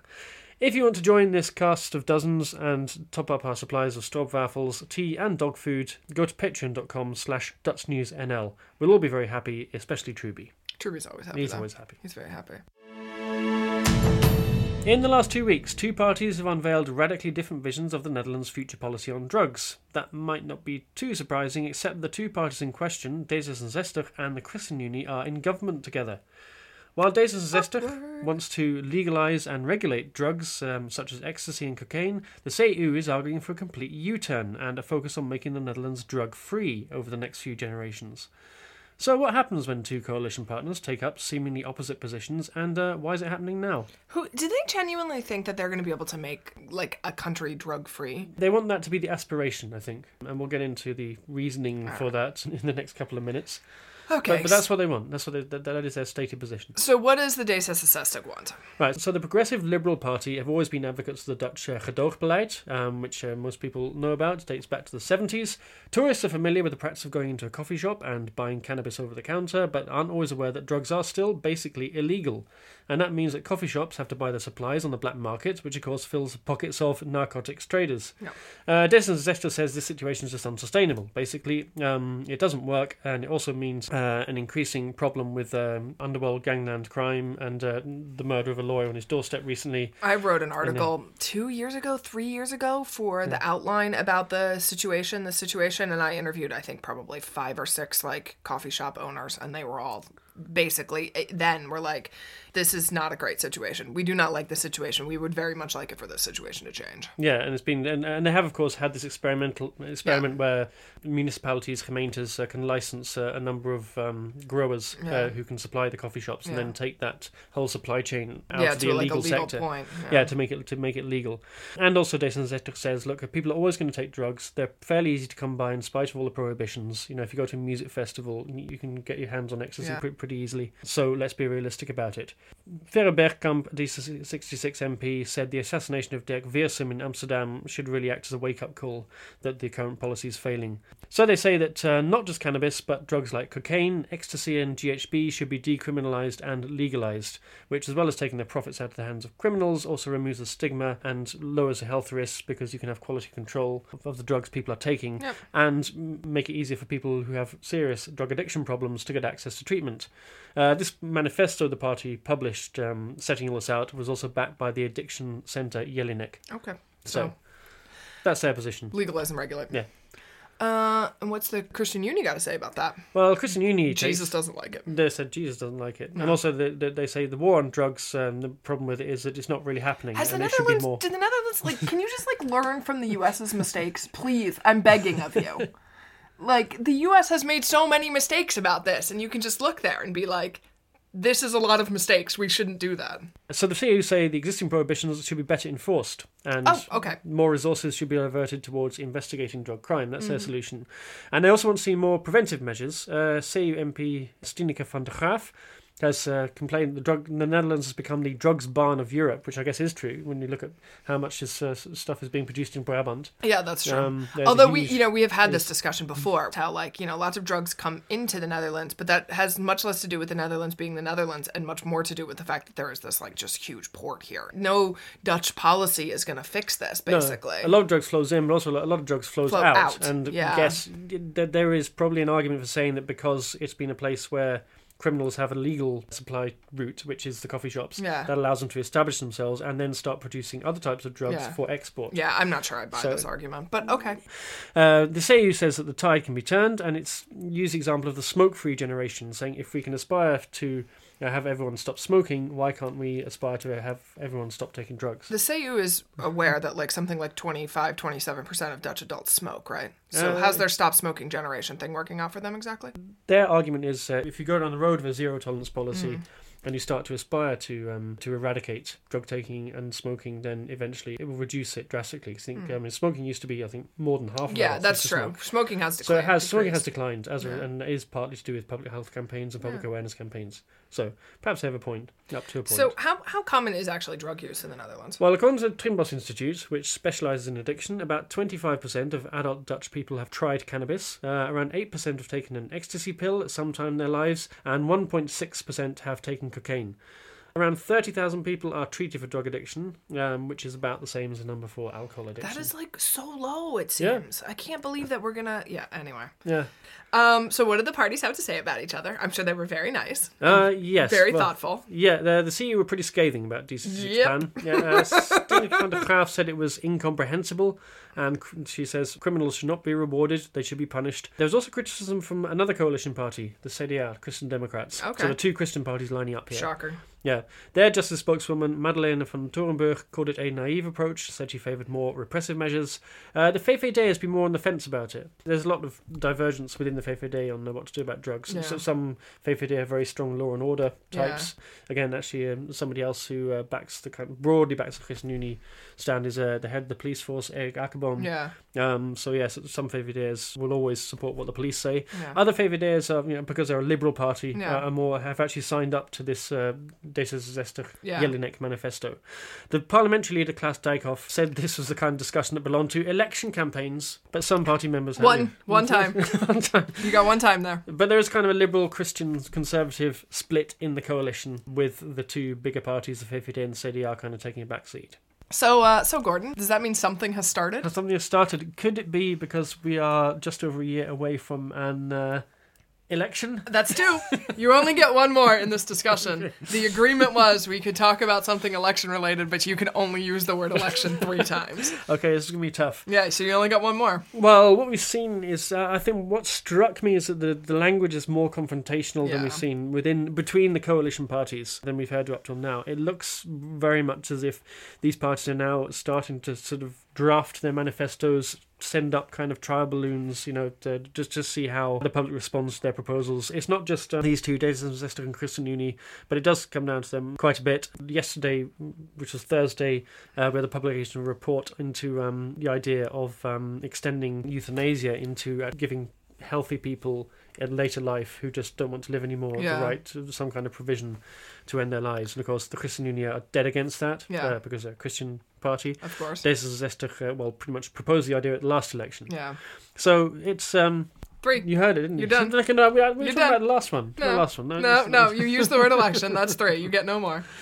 If you want to join this cast of dozens and top up our supplies of stroopwafels, tea and dog food, go to patreon.com slash dutchnewsnl. We'll all be very happy, especially Truby. Truby's always happy. He's though. always happy. He's very happy. In the last two weeks, two parties have unveiled radically different visions of the Netherlands' future policy on drugs. That might not be too surprising, except the two parties in question, D66 and the ChristenUnie, are in government together. While D66 wants to legalise and regulate drugs um, such as ecstasy and cocaine, the CDU is arguing for a complete U turn and a focus on making the Netherlands drug free over the next few generations. So, what happens when two coalition partners take up seemingly opposite positions, and uh, why is it happening now? Who do they genuinely think that they're going to be able to make like a country drug free? They want that to be the aspiration, I think, and we'll get into the reasoning for that in the next couple of minutes. Okay, But, but that's what they want. That's what they, that, that is their stated position. so. What does the D66 want? Right. So the Progressive Liberal Party have always been advocates of the Dutch uh, gedoogbeleid, um, which uh, most people know about. It dates back to the 70s. Tourists are familiar with the practice of going into a coffee shop and buying cannabis over the counter, but aren't always aware that drugs are still basically illegal. And that means that coffee shops have to buy their supplies on the black market, which of course fills the pockets of narcotics traders. Yeah. Uh, D66 says this situation is just unsustainable. Basically, um, it doesn't work, and it also means uh, an increasing problem with um, underworld gangland crime and uh, the murder of a lawyer on his doorstep recently. I wrote an article two years ago, three years ago for the outline about the situation, the situation, and I interviewed, I think, probably five or six like coffee shop owners, and they were all basically eh, then were like, "This is not a great situation. We do not like this situation. We would very much like it for this situation to change." Yeah, and it's been and, and they have of course had this experimental experiment where municipalities, gemeentes, uh, can license uh, a number of um, growers Yeah. uh, who can supply the coffee shops and Yeah. then take that whole supply chain out yeah, of the to like illegal legal sector. point. Yeah, to make it to make it legal, and also D66 says, look, if people are always going to take drugs. They're fairly easy to come by in spite of all the prohibitions. You know, if you go to a music festival, you can get your hands on ecstasy Yeah. pretty easily. So let's be realistic about it. Vera Bergkamp, the 66 MP, said the assassination of Derk Wiersum in Amsterdam should really act as a wake-up call that the current policy is failing. So they say that uh, not just cannabis, but drugs like cocaine, ecstasy, and GHB should be decriminalised and legalised, which, as well as taking their profits out of the hands of criminals, also removes the stigma and lowers the health risks because you can have quality control of, of the drugs people are taking Yep. and make it easier for people who have serious drug addiction problems to get access to treatment. Uh, this manifesto the party published, um, setting all this out, was also backed by the addiction centre Jellinek. Okay, So, so that's their position. legalize and regulate. Yeah. Uh, and what's the Christian Uni got to say about that? Well, Christian Uni Jesus takes, doesn't like it. they said Jesus doesn't like it, No. and also they, they, they say the war on drugs. Um, the problem with it is that it's not really happening, Has the and be Netherlands? more. Did the Netherlands like? Can you just like learn from the U.S.'s mistakes, please? I'm begging of you. Like the U.S. has made so many mistakes about this, and you can just look there and be like, "This is a lot of mistakes. We shouldn't do that." So the CU say the existing prohibitions should be better enforced, and Oh, okay. more resources should be diverted towards investigating drug crime. That's their Mm-hmm. solution. And they also want to see more preventive measures. Uh, CU MP Stieneke van der Graaf has uh, complained the drug the Netherlands has become the drugs barn of Europe, which I guess is true when you look at how much this uh, stuff is being produced in Brabant. Yeah, that's true. Um, Although we, you know, we have had this discussion before. How like you know, lots of drugs come into the Netherlands, but that has much less to do with the Netherlands being the Netherlands, and much more to do with the fact that there is this like just huge port here. No Dutch policy is going to fix this. No, Basically, a lot of drugs flows in, but also a lot of drugs flows Flow out. out, And yeah. I guess th- there is probably an argument for saying that because it's been a place where criminals have a legal supply route, which is the coffee shops, Yeah. that allows them to establish themselves and then start producing other types of drugs Yeah. for export. yeah, I'm not sure I buy So- this argument, but okay. Uh, the CU says that the tide can be turned, and it's used the example of the smoke-free generation, saying if we can aspire to uh, have everyone stop smoking, why can't we aspire to have everyone stop taking drugs? The CU is aware that like something like 25, 27% of Dutch adults smoke, right? So Uh, how's their stop smoking generation thing working out for them exactly? their argument is uh, if you go down the road of a zero tolerance policy Mm. and you start to aspire to um, to eradicate drug taking and smoking, then eventually it will reduce it drastically. I think um, smoking used to be, I think, more than half. Of Mm. Yeah, that's true. smoke. Smoking has declined. So it has smoking has declined as a, and is partly to do with public health campaigns and public Yeah. awareness campaigns. So perhaps they have a point up to a point. So how how common is actually drug use in the Netherlands? Well, according to the Trimbos Institute, which specialises in addiction, about 25% of adult Dutch people have tried cannabis. Uh, around 8% have taken an ecstasy pill at some time in their lives, and 1.6% have taken cocaine. Around 30,000 people are treated for drug addiction, um, which is about the same as the number for alcohol addiction. That is like so low. It Yeah. seems. I can't believe that we're gonna. Yeah. Anyway. Yeah. Um. So what did the parties have to say about each other? I'm sure they were very nice, Uh, yes. very well, thoughtful. Yeah, the, the CU were pretty scathing about decency Yep. Japan. Yeah, uh, Stine van der Graaf said it was incomprehensible, and cr- she says criminals should not be rewarded; they should be punished. There was also criticism from another coalition party, the CDA, Christian Democrats. Okay. So the two Christian parties lining up here. Shocker. Yeah, their justice spokeswoman Madeleine van Toorenburg called it a naive approach. Said she favoured more repressive measures. Uh, the VVD has been more on the fence about it. There's a lot of divergence within the VVD on uh, what to do about drugs. Yeah. So some VVD have very strong law and order types. Again, actually, um, somebody else who uh, backs the kind broadly backs the Christian Uni stand is uh, the head of the police force, Erik Akerboom. Yeah. Um, so yes, some VVDs will always support what the police say. Yeah. Other VVDs, are, you know, because they're a liberal party, Yeah. uh, are more have actually signed up to this uh, Data Zester Yeah. Jellinek manifesto. The parliamentary leader Klaas Dijkhoff said this was the kind of discussion that belonged to election campaigns, but some party members One one time. one time. You got one time there. But there is kind of a liberal Christian conservative split in the coalition, with the two bigger parties, the VVD and CDA, kind of taking a back seat. So uh, so Gordon, does that mean something has started? Has something has started? Could it be because we are just over a year away from an uh, election. That's two. You only get one more in this discussion. The agreement was we could talk about something election related, but you can only use the word election three times. Okay, this is gonna be tough. Yeah, so you only got one more. Well, what we've seen is, uh, I think, what struck me is that the, the language is more confrontational than we've seen within between the coalition parties than we've heard up till now. It looks very much as if these parties are now starting to sort of draft their manifestos, send up kind of trial balloons, you know, to just to see how the public responds to their proposals. It's not just uh, these two, Daisy Zester and Christian Uni, but it does come down to them quite a bit. Yesterday, which was Thursday, uh, we had the publication of a report into um, the idea of um, extending euthanasia into uh, giving healthy people in later life who just don't want to live anymore Yeah. the right to some kind of provision to end their lives. And of course, the Christian Union are dead against that Yeah. uh, because they're Christian party. Of course. Daisy Zester, uh, well, pretty much proposed the idea at the last election. Yeah. So it's um, Three. you heard it, didn't you? You're done. Like, no, we, we You're done. about the last one. No. the last one. No, No, no, you use the word election. That's three. You get no more.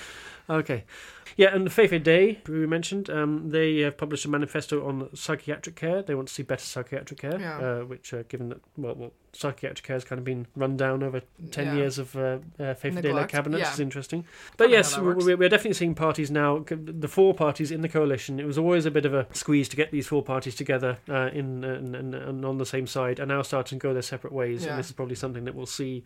Okay. Yeah, and the VVD, we mentioned, um, they have published a manifesto on psychiatric care. They want to see better psychiatric care, Yeah. uh, which, uh, given that, well, well, psychiatric care has kind of been run down over 10 Yeah. years of uh, uh, VVD cabinets, yeah. is interesting. But yes, we- works. we- we're definitely seeing parties now, the four parties in the coalition. It was always a bit of a squeeze to get these four parties together uh, in and, and, and on the same side, are now starting to go their separate ways. Yeah. And this is probably something that we'll see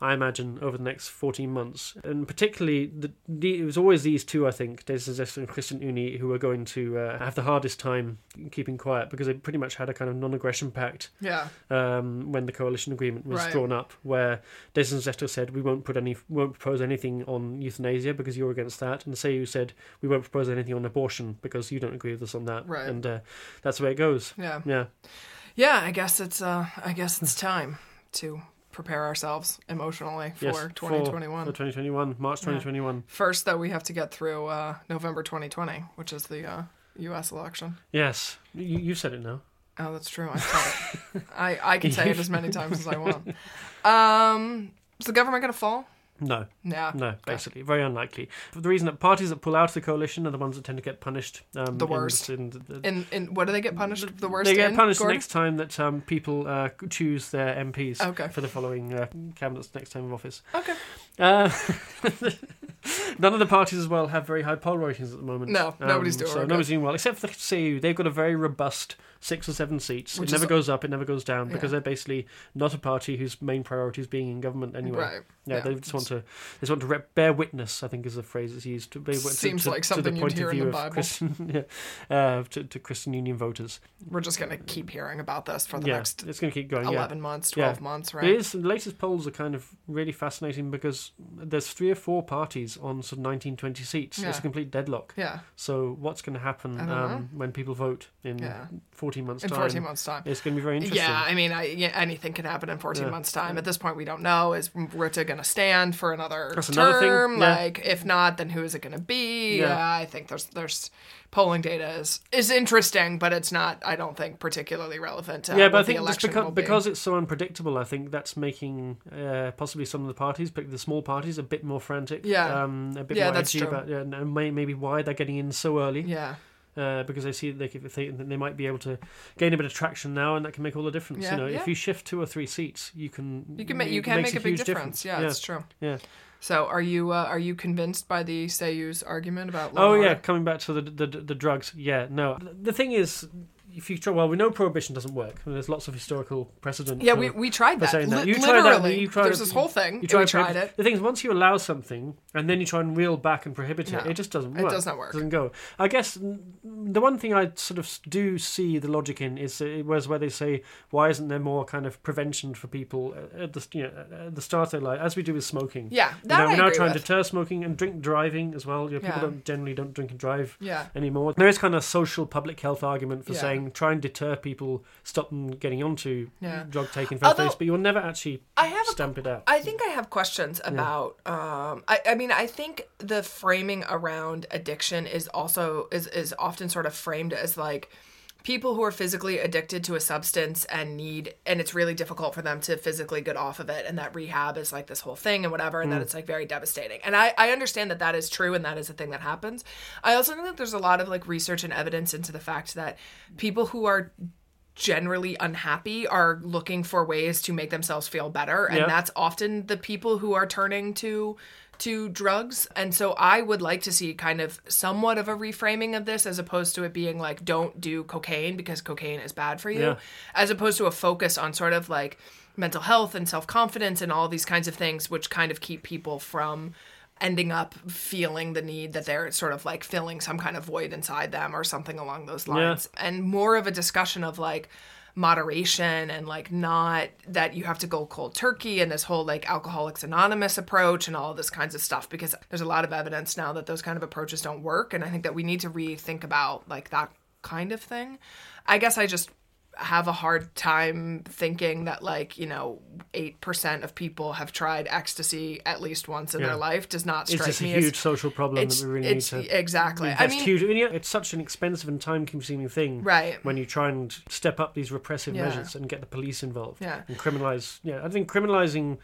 I imagine, over the next 14 months. And particularly, the, the, it was always these two, I think, Zest and Christian Uni, who were going to uh, have the hardest time keeping quiet because they pretty much had a kind of non aggression pact Yeah. um, when the coalition agreement was Right. drawn up, where Zesto said, We won't put any, won't propose anything on euthanasia because you're against that. And the CU said, We won't propose anything on abortion because you don't agree with us on that. Right. And uh, that's the way it goes. Yeah. Yeah. Yeah, I guess it's uh I guess it's time to prepare ourselves emotionally for Yes, 2021. For 2021, March 2021. First though we have to get through uh November 2020, which is the uh US election. Yes. You, you said it now. Oh, that's true. I said it. I I can say it as many times as I want. Um is the government going to fall? No. Yeah. No, basically, very unlikely. The reason that parties that pull out of the coalition are the ones that tend to get punished. Um, The worst. in the- the- In in what do they get punished? The worst they get in, punished Gordon? next time that um, people uh, choose their MPs Okay. for the following uh, cabinet's next term of office. Okay. Uh, none of the parties as well have very high poll ratings at the moment. No, nobody's doing so good. nobody's doing well, except for the CU. They've got a very robust six or seven seats. Which it never is- goes up, it never goes down, because Yeah. they're basically not a party whose main priority is being in government anyway. Right. Yeah, Yeah. they just want to. They just want to rep, bear witness. I think is the phrase that's used. To Seems to, like to something the you'd hear of in the of Bible. Christian, yeah, uh, to, to Christian Union voters. We're just going to keep hearing about this for the yeah, next it's going to keep going. 11 yeah. months. 12 months, right? It is. The latest polls are kind of really fascinating because there's three or four parties on sort of 19, 20 seats. It's a complete deadlock. Yeah. So what's going to happen um, when people vote in Yeah. 14 months' In time? 14 months' time. It's going to be very interesting. Yeah, I mean, I, yeah, anything can happen in 14 Yeah. months' time. At this point, we don't know. Is Rutte going to stand for another That's term? another yeah. Like, if not, then who is it going to be? Yeah. Yeah. I think there's there's polling data is is interesting, but it's not. I don't think particularly relevant. To yeah, but I think just because, be. because it's so unpredictable, I think that's making uh, possibly some of the parties, particularly the small parties, a bit more frantic. Yeah. um, a bit Yeah, more that's edgy true. about yeah, and may, maybe why they're getting in so early. yeah, uh, because they see they, they, they might be able to gain a bit of traction now, and that can make all the difference. Yeah, you know, yeah. if you shift two or three seats, you can you can make you can makes make a big huge difference. Yeah, yeah. it's true. yeah. So, are you uh, are you convinced by the CU's argument about? Oh yeah, coming back to the, the the drugs. Yeah, no. The thing is, if you try, well, we know prohibition doesn't work. and there's lots of historical precedent. Yeah, for- we, we tried that. saying that. Li- You tried that, you tried there's it- this whole thing. You try we tried prohibit- it. The thing is, once you allow something and then you try and reel back and prohibit it, No, it just doesn't work. it does not work. doesn't go. I guess the one thing I sort of do see the logic in is uh, was where they say, why isn't there more kind of prevention for people at the you know, at the start of their life, as we do with smoking. Yeah, You that know, I we're now trying with. to deter smoking and drink driving as well. You know, people Yeah. don't generally don't drink and drive Yeah. anymore. There is kind of social public health argument for Yeah. saying try and deter people, stop them getting onto Yeah. drug taking in first Although- place, but you'll never actually I have a stamp it out. I think I have questions about. Um, I, I mean, I think the framing around addiction is also is is often sort of framed as like people who are physically addicted to a substance and need and it's really difficult for them to physically get off of it and that rehab is like this whole thing and whatever and that mm. it's like very devastating. And I, I understand that that is true and that is a thing that happens. I also think that there's a lot of like research and evidence into the fact that people who are generally unhappy are looking for ways to make themselves feel better and Yeah. that's often the people who are turning to to drugs. And so i would like to see kind of somewhat of a reframing of this as opposed to it being like don't do cocaine because cocaine is bad for you Yeah. as opposed to a focus on sort of like mental health and self-confidence and all these kinds of things which kind of keep people from ending up feeling the need that they're sort of like filling some kind of void inside them or something along those lines. And more of a discussion of like moderation and like not that you have to go cold turkey and this whole like alcoholics anonymous approach and all this kinds of stuff because there's a lot of evidence now that those kind of approaches don't work and i think that we need to rethink about like that kind of thing. I guess i just have a hard time thinking that like you know 8% of people have tried ecstasy at least once in Yeah. their life does not strike It's just a huge as social problem it's, that we really need to. exactly i mean huge. It's such an expensive and time-consuming thing, Right. When you try and step up these repressive Yeah. measures and get the police involved, Yeah. and criminalize. Yeah, I think criminalizing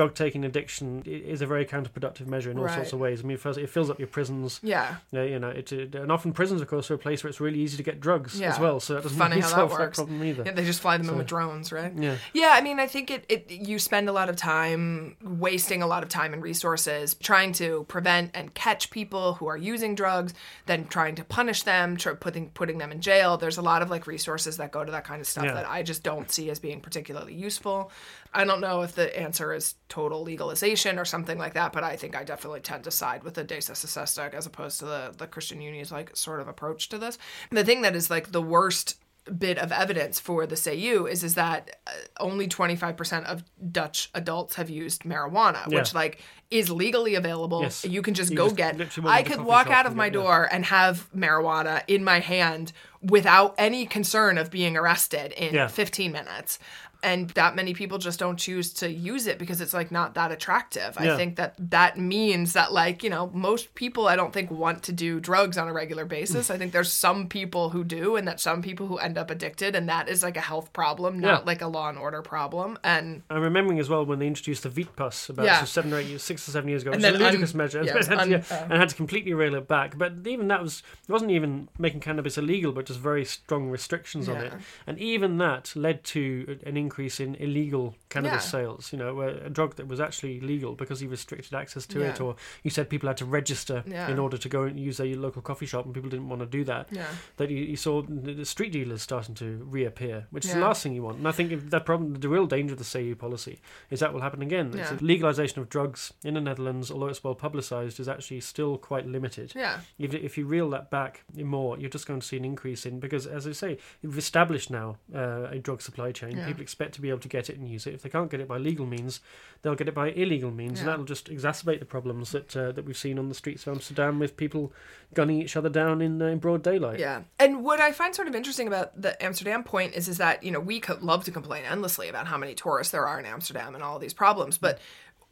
drug taking addiction is a very counterproductive measure in all sorts of ways. I mean, first, it fills up your prisons. yeah you know, it, it, and often prisons, of course, are a place where it's really easy to get drugs Yeah. as well. So that doesn't Funny really how that solve that, works. problem either. Yeah, they just fly them in with drones, right? Yeah. Yeah, I mean, I think it, it you spend a lot of time wasting a lot of time and resources trying to prevent and catch people who are using drugs, then trying to punish them, putting putting them in jail. There's a lot of like resources that go to that kind of stuff Yeah. that I just don't see as being particularly useful. I don't know if the answer is total legalization or something like that, but I think I definitely tend to side with the De as opposed to the the Christian Union's like sort of approach to this. The thing that is like the worst bit of evidence for the CU is is that uh, only 25% of Dutch adults have used marijuana, which like is legally available. Yes. You can just You go just get. I could walk out of my yeah. door and have marijuana in my hand without any concern of being arrested in Yeah. 15 minutes. And that many people just don't choose to use it because it's like not that attractive. Yeah. I think that that means that like, you know, most people I don't think want to do drugs on a regular basis. Mm. I think there's some people who do and that some people who end up addicted and that is like a health problem, not Yeah. like a law and order problem. And I'm remembering as well when they introduced the Wietpas about Yeah. of seven or eight years, six or seven years ago, And which is a then un- ludicrous measure, yeah, and, was had to, and had to completely rail it back. But even that was it wasn't even making cannabis illegal, but just very strong restrictions on it. And even that led to an increase in illegal cannabis Yeah. sales. You know, a drug that was actually legal because he restricted access to it, or you said people had to register Yeah. in order to go and use their local coffee shop, and people didn't want to do that. yeah. That you, you saw the street dealers starting to reappear, which is the last thing you want. And I think that problem, the real danger of the CU policy is that will happen again. Yeah. the legalization of drugs in the Netherlands, although it's well publicized, is actually still quite limited. Yeah. If, if you reel that back more, you're just going to see an increase in because, as I say, you've established now uh, a drug supply chain. Yeah. People expect to be able to get it and use it. If they can't get it by legal means, they'll get it by illegal means, and that'll just exacerbate the problems that uh, that we've seen on the streets of Amsterdam with people gunning each other down in, uh, in broad daylight. Yeah. And what I find sort of interesting about the Amsterdam point is is that, you know, we could love to complain endlessly about how many tourists there are in Amsterdam and all these problems, but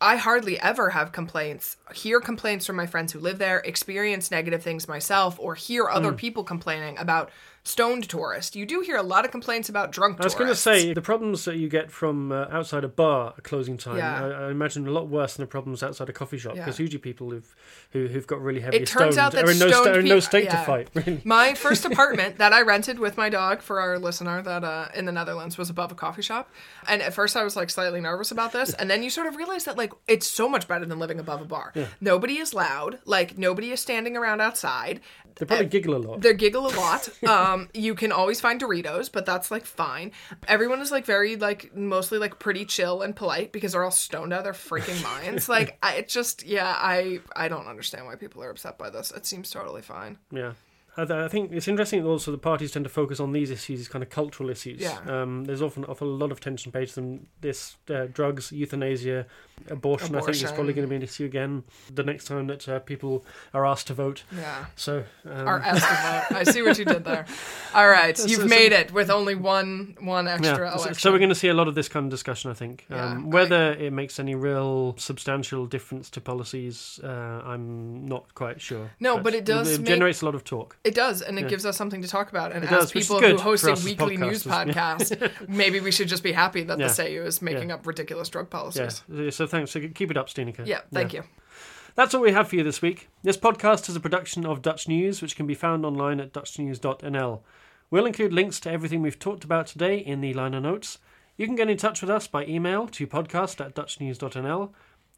I hardly ever have complaints, hear complaints from my friends who live there, experience negative things myself, or hear other Mm. people complaining about stoned tourists. You do hear a lot of complaints about drunk tourists. I was going to say the problems that you get from uh, outside a bar at closing time. Yeah. I, I imagine a lot worse than the problems outside a coffee shop Yeah. because usually people who've who, who've got really heavy It turns stoned out that are in no, sta- are in no state yeah. to fight. Really. My first apartment that I rented with my dog for our listener that uh, in the Netherlands was above a coffee shop. And at first I was like slightly nervous about this. And then you sort of realize that like it's so much better than living above a bar. Nobody is loud. Like nobody is standing around outside. They probably giggle a lot. They giggle a lot. Um, you can always find Doritos, but that's like fine. Everyone is like very like mostly like pretty chill and polite because they're all stoned out of their freaking minds. Like I, it just yeah, I I don't understand why people are upset by this. It seems totally fine. Yeah. I, think it's interesting also the parties tend to focus on these issues, these kind of cultural issues. Yeah. Um, there's often, often a lot of tension paid to them. This uh, drugs, euthanasia, abortion, I think is probably going to be an issue again the next time that uh, people are asked to vote. Yeah. So um, Our estimate. I see what you did there. All right, you've so- made it with only one one extra Yeah, so, election. so we're going to see a lot of this kind of discussion, I think. Yeah, um, whether it makes any real substantial difference to policies, uh, I'm not quite sure. No, but it does It make- generates a lot of talk. It does, and it Yeah. gives us something to talk about. And It as does, people who host a weekly news podcast, maybe we should just be happy that Yeah. the CU is making Yeah. up ridiculous drug Yeah. policies. So thanks. Keep it up, Stieneke. Yeah, thank you. That's all we have for you this week. This podcast is a production of Dutch News, which can be found online at dutchnews.nl. We'll include links to everything we've talked about today in the liner notes. You can get in touch with us by email to podcast at dutchnews.nl.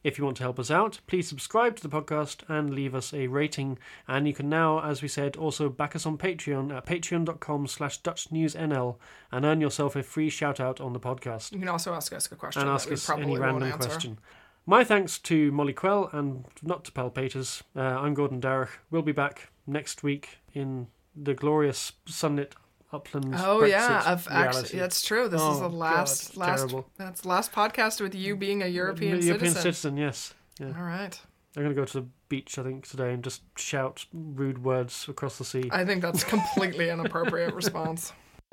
If you want to help us out, please subscribe to the podcast and leave us a rating. And you can now, as we said, also back us on Patreon at patreon.com slash dutchnewsnl and earn yourself a free shout out on the podcast You can also ask us a question and ask us any random question. My thanks to Molly Quell and not to Pal Peters. Uh, I'm Gordon Darroch. We'll be back next week in the glorious sunlit uplands. Oh Brexit yeah, reality. actually, that's true. This is Oh, the last God, last terrible. that's last podcast with you being a European, European citizen. citizen, yes. Yeah. All right, I'm going to go to the beach, I think, today and just shout rude words across the sea. I think that's completely inappropriate response.